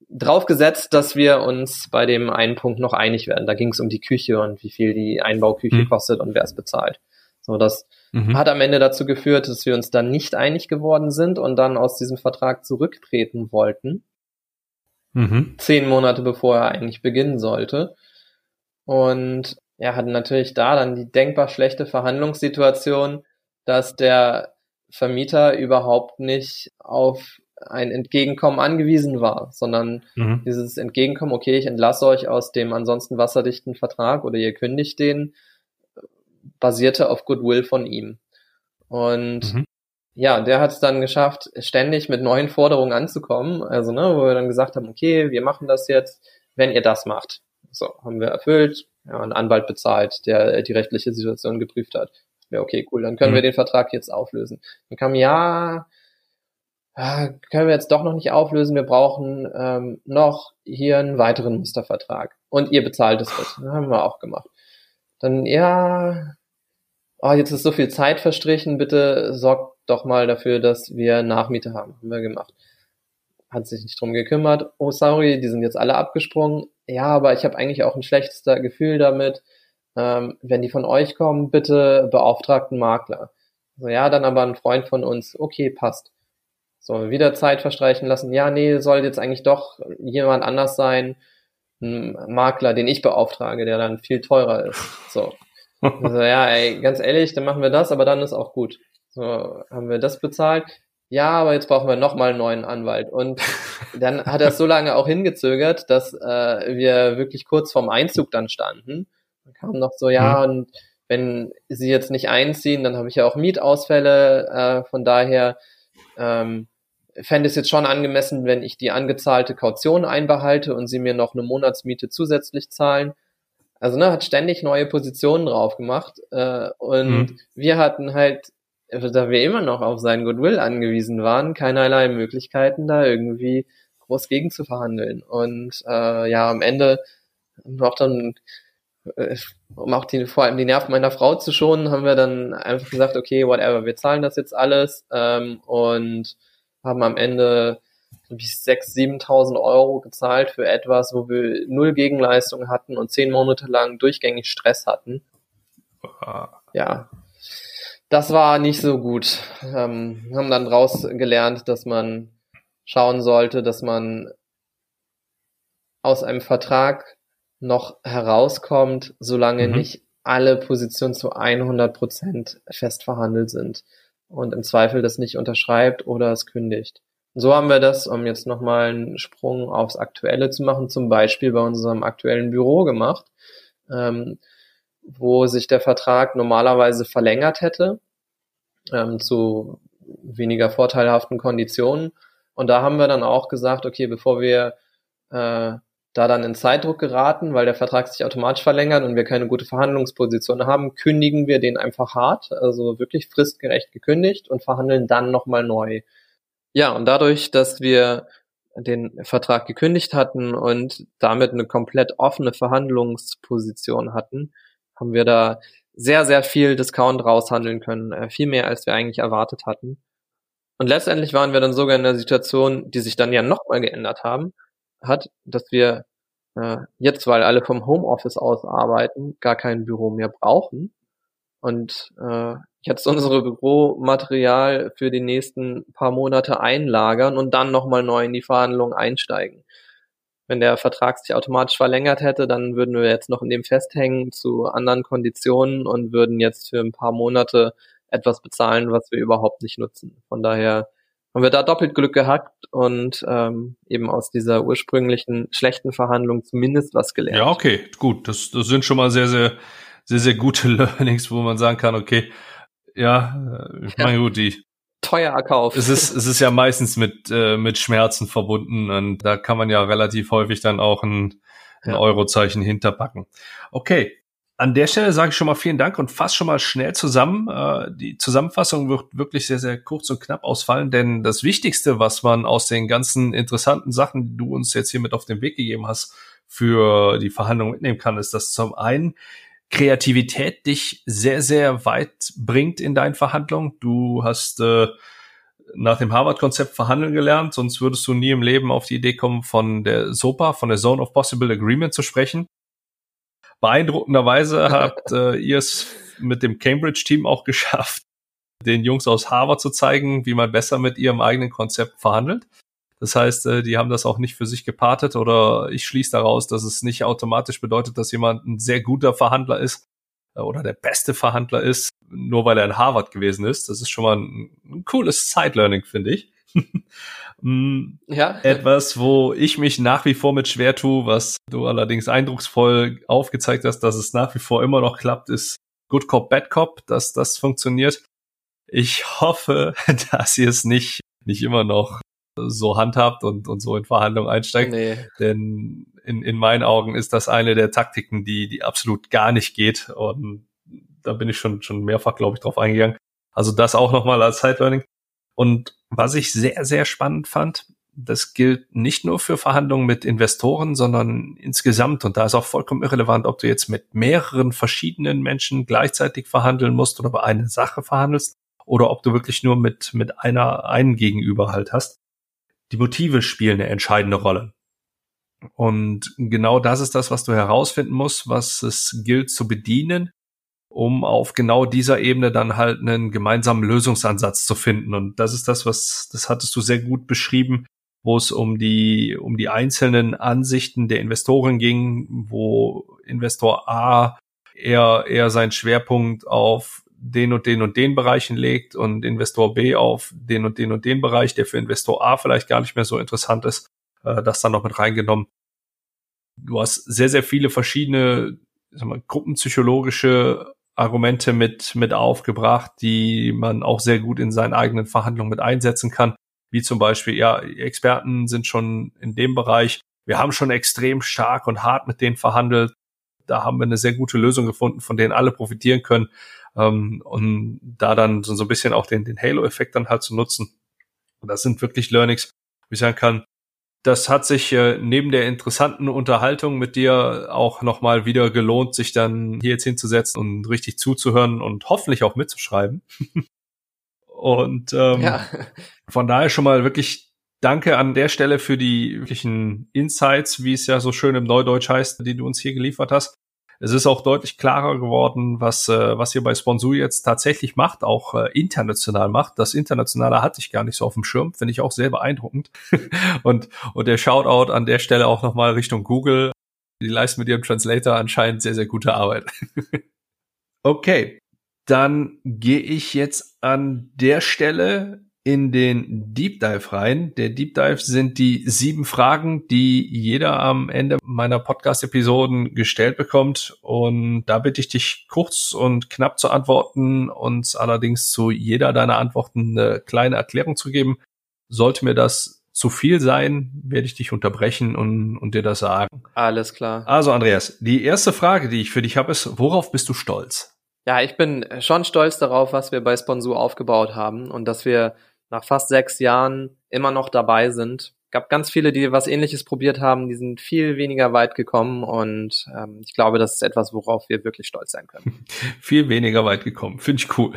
draufgesetzt, dass wir uns bei dem einen Punkt noch einig werden. Da ging es um die Küche und wie viel die Einbauküche mhm. kostet und wer es bezahlt. So, das mhm. hat am Ende dazu geführt, dass wir uns dann nicht einig geworden sind und dann aus diesem Vertrag zurücktreten wollten. Mhm. Zehn Monate bevor er eigentlich beginnen sollte. Und er hatte natürlich da dann die denkbar schlechte Verhandlungssituation, dass der Vermieter überhaupt nicht auf ein Entgegenkommen angewiesen war, sondern mhm. dieses Entgegenkommen, okay, ich entlasse euch aus dem ansonsten wasserdichten Vertrag oder ihr kündigt den, basierte auf Goodwill von ihm. Und mhm. ja, der hat es dann geschafft, ständig mit neuen Forderungen anzukommen. Also, ne, wo wir dann gesagt haben, okay, wir machen das jetzt, wenn ihr das macht. So, haben wir erfüllt, ja, einen Anwalt bezahlt, der die rechtliche Situation geprüft hat. Ja, okay, cool, dann können mhm. wir den Vertrag jetzt auflösen. Dann kam, ja, können wir jetzt doch noch nicht auflösen, wir brauchen ähm, noch hier einen weiteren Mustervertrag. Und ihr bezahlt es mit. Das haben wir auch gemacht. Dann, ja, oh, jetzt ist so viel Zeit verstrichen, bitte sorgt doch mal dafür, dass wir Nachmiete haben. Haben wir gemacht. Hat sich nicht drum gekümmert. Oh, sorry, die sind jetzt alle abgesprungen. Ja, aber ich habe eigentlich auch ein schlechtes Gefühl damit. Ähm, wenn die von euch kommen, bitte beauftragt einen Makler. So, ja, dann aber ein Freund von uns. Okay, passt. So, wieder Zeit verstreichen lassen. Ja, nee, soll jetzt eigentlich doch jemand anders sein. Ein Makler, den ich beauftrage, der dann viel teurer ist. So. Also, ja, ey, ganz ehrlich, dann machen wir das, aber dann ist auch gut. So, haben wir das bezahlt? Ja, aber jetzt brauchen wir nochmal einen neuen Anwalt. Und dann hat er es so lange auch hingezögert, dass äh, wir wirklich kurz vorm Einzug dann standen. Dann kam noch so, ja, mhm. und wenn sie jetzt nicht einziehen, dann habe ich ja auch Mietausfälle. Äh, von daher ähm, fände es jetzt schon angemessen, wenn ich die angezahlte Kaution einbehalte und sie mir noch eine Monatsmiete zusätzlich zahlen. Also ne, hat ständig neue Positionen drauf gemacht äh, und mhm. wir hatten halt, da wir immer noch auf seinen Goodwill angewiesen waren, keinerlei Möglichkeiten da irgendwie groß gegen zu verhandeln. Und äh, ja, am Ende auch dann äh, um auch die, vor allem die Nerven meiner Frau zu schonen, haben wir dann einfach gesagt, okay, whatever, wir zahlen das jetzt alles ähm, und haben am Ende 6.000, 7.000 Euro gezahlt für etwas, wo wir null Gegenleistung hatten und zehn Monate lang durchgängig Stress hatten. Ja, das war nicht so gut. Ähm, haben dann daraus gelernt, dass man schauen sollte, dass man aus einem Vertrag noch herauskommt, solange mhm. nicht alle Positionen zu 100 Prozent fest verhandelt sind und im Zweifel das nicht unterschreibt oder es kündigt. So haben wir das, um jetzt nochmal einen Sprung aufs Aktuelle zu machen, zum Beispiel bei unserem aktuellen Büro gemacht, ähm, wo sich der Vertrag normalerweise verlängert hätte ähm, zu weniger vorteilhaften Konditionen. Und da haben wir dann auch gesagt, okay, bevor wir äh, da dann in Zeitdruck geraten, weil der Vertrag sich automatisch verlängert und wir keine gute Verhandlungsposition haben, kündigen wir den einfach hart, also wirklich fristgerecht gekündigt und verhandeln dann nochmal neu. Ja, und dadurch, dass wir den Vertrag gekündigt hatten und damit eine komplett offene Verhandlungsposition hatten, haben wir da sehr, sehr viel Discount raushandeln können, äh, viel mehr als wir eigentlich erwartet hatten. Und letztendlich waren wir dann sogar in der Situation, die sich dann ja nochmal geändert haben, hat, dass wir äh, jetzt, weil alle vom Homeoffice aus arbeiten, gar kein Büro mehr brauchen und äh, jetzt unsere Büromaterial für die nächsten paar Monate einlagern und dann nochmal neu in die Verhandlungen einsteigen. Wenn der Vertrag sich automatisch verlängert hätte, dann würden wir jetzt noch in dem festhängen zu anderen Konditionen und würden jetzt für ein paar Monate etwas bezahlen, was wir überhaupt nicht nutzen. Von daher haben wir da doppelt Glück gehabt und ähm, eben aus dieser ursprünglichen schlechten Verhandlung zumindest was gelernt. Ja, okay, gut. Das, das sind schon mal sehr, sehr, sehr, sehr gute Learnings, wo man sagen kann, okay, ja, äh, ich meine, gut, die teuer erkauft. Es ist, es ist ja meistens mit, äh, mit Schmerzen verbunden und da kann man ja relativ häufig dann auch ein, ein ja. Eurozeichen hinterpacken. Okay. An der Stelle sage ich schon mal vielen Dank und fasse schon mal schnell zusammen. Äh, die Zusammenfassung wird wirklich sehr, sehr kurz und knapp ausfallen, denn das Wichtigste, was man aus den ganzen interessanten Sachen, die du uns jetzt hier mit auf den Weg gegeben hast, für die Verhandlungen mitnehmen kann, ist, dass zum einen Kreativität dich sehr, sehr weit bringt in deinen Verhandlungen. Du hast äh, nach dem Harvard-Konzept verhandeln gelernt, sonst würdest du nie im Leben auf die Idee kommen, von der SOPA, von der Zone of Possible Agreement zu sprechen. Beeindruckenderweise habt äh, ihr es mit dem Cambridge-Team auch geschafft, den Jungs aus Harvard zu zeigen, wie man besser mit ihrem eigenen Konzept verhandelt. Das heißt, äh, die haben das auch nicht für sich gepartet oder ich schließe daraus, dass es nicht automatisch bedeutet, dass jemand ein sehr guter Verhandler ist äh, oder der beste Verhandler ist, nur weil er in Harvard gewesen ist. Das ist schon mal ein, ein cooles Side-Learning, finde ich. Mm, ja. Etwas, wo ich mich nach wie vor mit schwer tue, was du allerdings eindrucksvoll aufgezeigt hast, dass es nach wie vor immer noch klappt, ist Good Cop, Bad Cop, dass das funktioniert. Ich hoffe, dass ihr es nicht, nicht immer noch so handhabt und, und so in Verhandlungen einsteigt. Nee. Denn in, in meinen Augen ist das eine der Taktiken, die, die absolut gar nicht geht. Und da bin ich schon, schon mehrfach, glaube ich, drauf eingegangen. Also das auch nochmal als Side-Learning. Und was ich sehr, sehr spannend fand, das gilt nicht nur für Verhandlungen mit Investoren, sondern insgesamt. Und da ist auch vollkommen irrelevant, ob du jetzt mit mehreren verschiedenen Menschen gleichzeitig verhandeln musst oder über eine Sache verhandelst oder ob du wirklich nur mit, mit einer, einen Gegenüber halt hast die Motive spielen eine entscheidende Rolle. Und genau das ist das, was du herausfinden musst, was es gilt zu bedienen, um auf genau dieser Ebene dann halt einen gemeinsamen Lösungsansatz zu finden. Und das ist das, was, das hattest du sehr gut beschrieben, wo es um die, um die einzelnen Ansichten der Investoren ging, wo Investor A eher, eher seinen Schwerpunkt auf den und den und den Bereichen legt und Investor B auf den und den und den Bereich, der für Investor A vielleicht gar nicht mehr so interessant ist, äh, das dann noch mit reingenommen. Du hast sehr, sehr viele verschiedene sag mal, gruppenpsychologische Argumente mit, mit aufgebracht, die man auch sehr gut in seinen eigenen Verhandlungen mit einsetzen kann. Wie zum Beispiel, ja, Experten sind schon in dem Bereich. Wir haben schon extrem stark und hart mit denen verhandelt. Da haben wir eine sehr gute Lösung gefunden, von denen alle profitieren können ähm, und da dann so, so ein bisschen auch den, den Halo-Effekt dann halt zu nutzen. Und das sind wirklich Learnings, wo ich sagen kann, das hat sich äh, neben der interessanten Unterhaltung mit dir auch nochmal wieder gelohnt, sich dann hier jetzt hinzusetzen und richtig zuzuhören und hoffentlich auch mitzuschreiben. und ähm, ja. von daher schon mal wirklich Danke an der Stelle für die wirklichen Insights, wie es ja so schön im Neudeutsch heißt, die du uns hier geliefert hast. Es ist auch deutlich klarer geworden, was, äh, was ihr bei Sponsor jetzt tatsächlich macht, auch äh, international macht. Das Internationale hatte ich gar nicht so auf dem Schirm, finde ich auch sehr beeindruckend. und, und der Shoutout an der Stelle auch nochmal Richtung Google. Die leisten mit ihrem Translator anscheinend sehr, sehr gute Arbeit. okay, dann gehe ich jetzt an der Stelle in den Deep Dive rein. Der Deep Dive sind die sieben Fragen, die jeder am Ende meiner Podcast-Episoden gestellt bekommt. Und da bitte ich dich kurz und knapp zu antworten, und allerdings zu jeder deiner Antworten eine kleine Erklärung zu geben. Sollte mir das zu viel sein, werde ich dich unterbrechen und, und dir das sagen. Alles klar. Also Andreas, die erste Frage, die ich für dich habe, ist, worauf bist du stolz? Ja, ich bin schon stolz darauf, was wir bei Sponsor aufgebaut haben und dass wir nach fast sechs Jahren immer noch dabei sind. Gab ganz viele, die was ähnliches probiert haben, die sind viel weniger weit gekommen und ähm, ich glaube, das ist etwas, worauf wir wirklich stolz sein können. viel weniger weit gekommen, finde ich cool.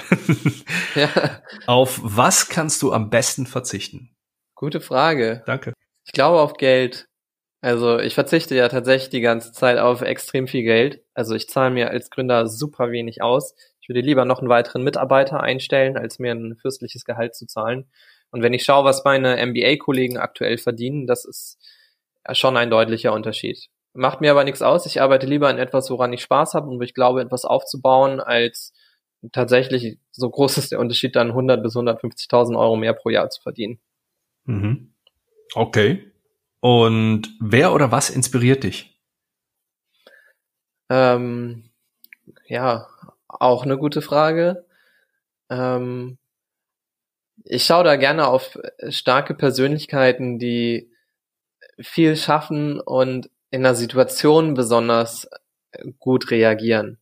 ja. Auf was kannst du am besten verzichten? Gute Frage. Danke. Ich glaube auf Geld. Also ich verzichte ja tatsächlich die ganze Zeit auf extrem viel Geld. Also ich zahle mir als Gründer super wenig aus. Ich würde lieber noch einen weiteren Mitarbeiter einstellen, als mir ein fürstliches Gehalt zu zahlen. Und wenn ich schaue, was meine MBA-Kollegen aktuell verdienen, das ist schon ein deutlicher Unterschied. Macht mir aber nichts aus. Ich arbeite lieber an etwas, woran ich Spaß habe und wo ich glaube, etwas aufzubauen, als tatsächlich so groß ist der Unterschied, dann 100 bis 150.000 Euro mehr pro Jahr zu verdienen. Mhm. Okay. Und wer oder was inspiriert dich? Ähm, ja, auch eine gute Frage. Ähm, ich schaue da gerne auf starke Persönlichkeiten, die viel schaffen und in einer Situation besonders gut reagieren.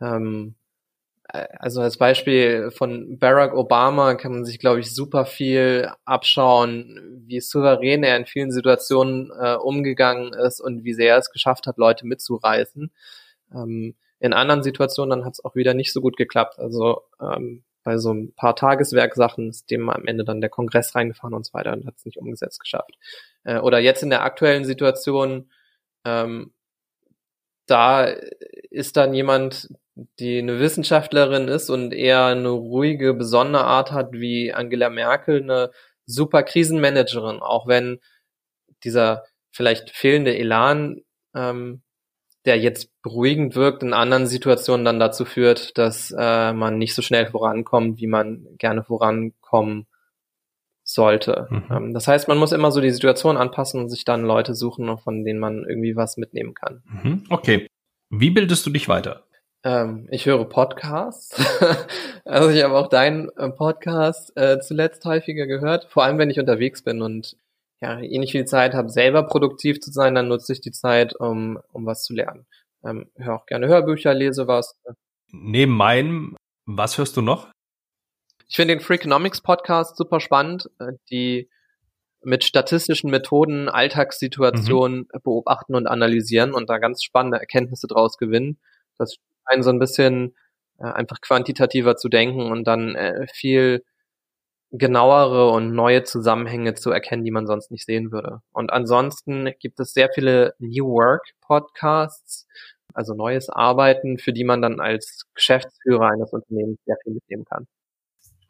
Ähm, also als Beispiel von Barack Obama kann man sich, glaube ich, super viel abschauen, wie souverän er in vielen Situationen äh, umgegangen ist und wie sehr er es geschafft hat, Leute mitzureißen. Ähm, in anderen Situationen dann hat es auch wieder nicht so gut geklappt. Also ähm, bei so ein paar Tageswerksachen ist dem am Ende dann der Kongress reingefahren und so weiter und hat es nicht umgesetzt geschafft. Äh, oder jetzt in der aktuellen Situation, ähm, da ist dann jemand, die eine Wissenschaftlerin ist und eher eine ruhige, besondere Art hat wie Angela Merkel, eine super Krisenmanagerin, auch wenn dieser vielleicht fehlende Elan ähm, der jetzt beruhigend wirkt, in anderen Situationen dann dazu führt, dass äh, man nicht so schnell vorankommt, wie man gerne vorankommen sollte. Mhm. Ähm, das heißt, man muss immer so die Situation anpassen und sich dann Leute suchen, von denen man irgendwie was mitnehmen kann. Mhm. Okay. Wie bildest du dich weiter? Ähm, ich höre Podcasts. also ich habe auch deinen äh, Podcast äh, zuletzt häufiger gehört, vor allem wenn ich unterwegs bin und ja, eh nicht viel Zeit habe, selber produktiv zu sein, dann nutze ich die Zeit, um, um was zu lernen. Ähm, höre auch gerne Hörbücher, lese was. Neben meinem, was hörst du noch? Ich finde den Freakonomics Podcast super spannend, äh, die mit statistischen Methoden Alltagssituationen mhm. beobachten und analysieren und da ganz spannende Erkenntnisse draus gewinnen. Das einen so ein bisschen äh, einfach quantitativer zu denken und dann äh, viel genauere und neue Zusammenhänge zu erkennen, die man sonst nicht sehen würde. Und ansonsten gibt es sehr viele New Work Podcasts, also neues Arbeiten, für die man dann als Geschäftsführer eines Unternehmens sehr viel mitnehmen kann.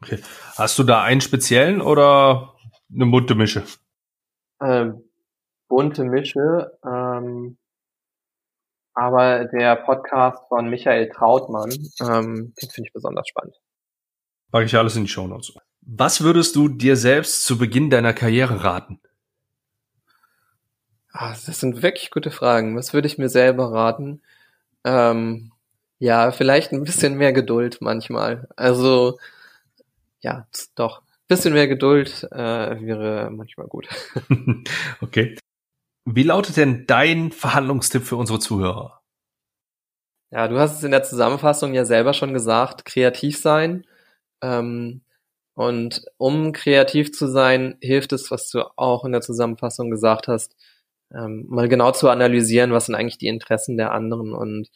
Okay. Hast du da einen speziellen oder eine bunte Mische? Ähm, bunte Mische, ähm, aber der Podcast von Michael Trautmann, ähm, den finde ich besonders spannend. Packe ich alles in die Show Notes. Was würdest du dir selbst zu Beginn deiner Karriere raten? Ah, das sind wirklich gute Fragen. Was würde ich mir selber raten? Ähm, ja, vielleicht ein bisschen mehr Geduld manchmal. Also, ja, doch. Ein bisschen mehr Geduld äh, wäre manchmal gut. okay. Wie lautet denn dein Verhandlungstipp für unsere Zuhörer? Ja, du hast es in der Zusammenfassung ja selber schon gesagt, kreativ sein. Ähm, Und um kreativ zu sein, hilft es, was du auch in der Zusammenfassung gesagt hast, ähm, mal genau zu analysieren, was sind eigentlich die Interessen der anderen und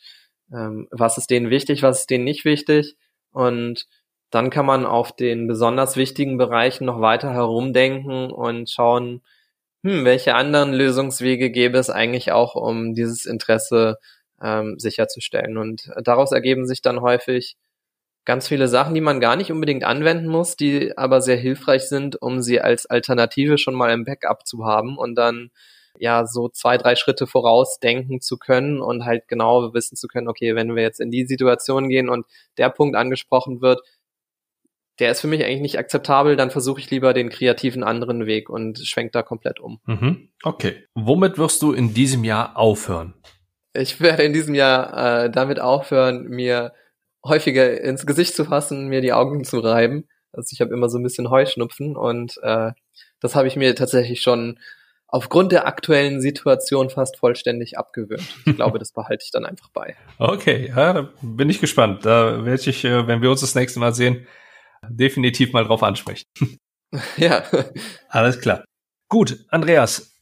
ähm, was ist denen wichtig, was ist denen nicht wichtig. Und dann kann man auf den besonders wichtigen Bereichen noch weiter herumdenken und schauen, hm, welche anderen Lösungswege gäbe es eigentlich auch, um dieses Interesse ähm, sicherzustellen. Und daraus ergeben sich dann häufig ganz viele Sachen, die man gar nicht unbedingt anwenden muss, die aber sehr hilfreich sind, um sie als Alternative schon mal im Backup zu haben und dann ja so zwei, drei Schritte vorausdenken zu können und halt genau wissen zu können, okay, wenn wir jetzt in die Situation gehen und der Punkt angesprochen wird, der ist für mich eigentlich nicht akzeptabel, dann versuche ich lieber den kreativen anderen Weg und schwenk da komplett um. Mhm. Okay. Womit wirst du in diesem Jahr aufhören? Ich werde in diesem Jahr äh, damit aufhören, mir häufiger ins Gesicht zu fassen, mir die Augen zu reiben. Also ich habe immer so ein bisschen Heuschnupfen und äh, das habe ich mir tatsächlich schon aufgrund der aktuellen Situation fast vollständig abgewöhnt. Ich glaube, das behalte ich dann einfach bei. Okay, ja, da bin ich gespannt. Da werde ich, äh, wenn wir uns das nächste Mal sehen, definitiv mal drauf ansprechen. ja. Alles klar. Gut, Andreas,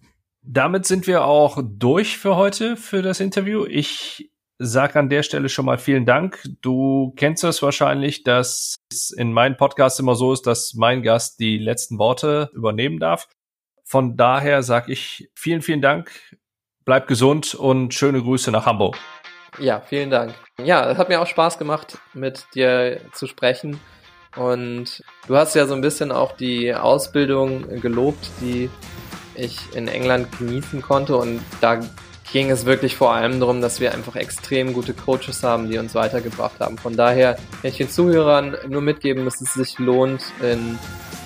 damit sind wir auch durch für heute, für das Interview. Ich sag an der Stelle schon mal vielen Dank. Du kennst es wahrscheinlich, dass es in meinem Podcast immer so ist, dass mein Gast die letzten Worte übernehmen darf. Von daher sage ich vielen, vielen Dank. Bleib gesund und schöne Grüße nach Hamburg. Ja, vielen Dank. Ja, es hat mir auch Spaß gemacht, mit dir zu sprechen. Und du hast ja so ein bisschen auch die Ausbildung gelobt, die ich in England genießen konnte. Und da ging es wirklich vor allem darum, dass wir einfach extrem gute Coaches haben, die uns weitergebracht haben. Von daher kann ich den Zuhörern nur mitgeben, dass es sich lohnt, in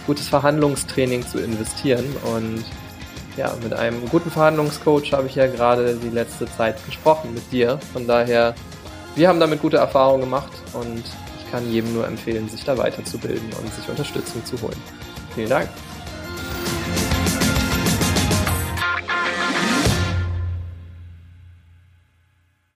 gutes Verhandlungstraining zu investieren. Und ja, mit einem guten Verhandlungscoach habe ich ja gerade die letzte Zeit gesprochen mit dir. Von daher, wir haben damit gute Erfahrungen gemacht und ich kann jedem nur empfehlen, sich da weiterzubilden und sich Unterstützung zu holen. Vielen Dank.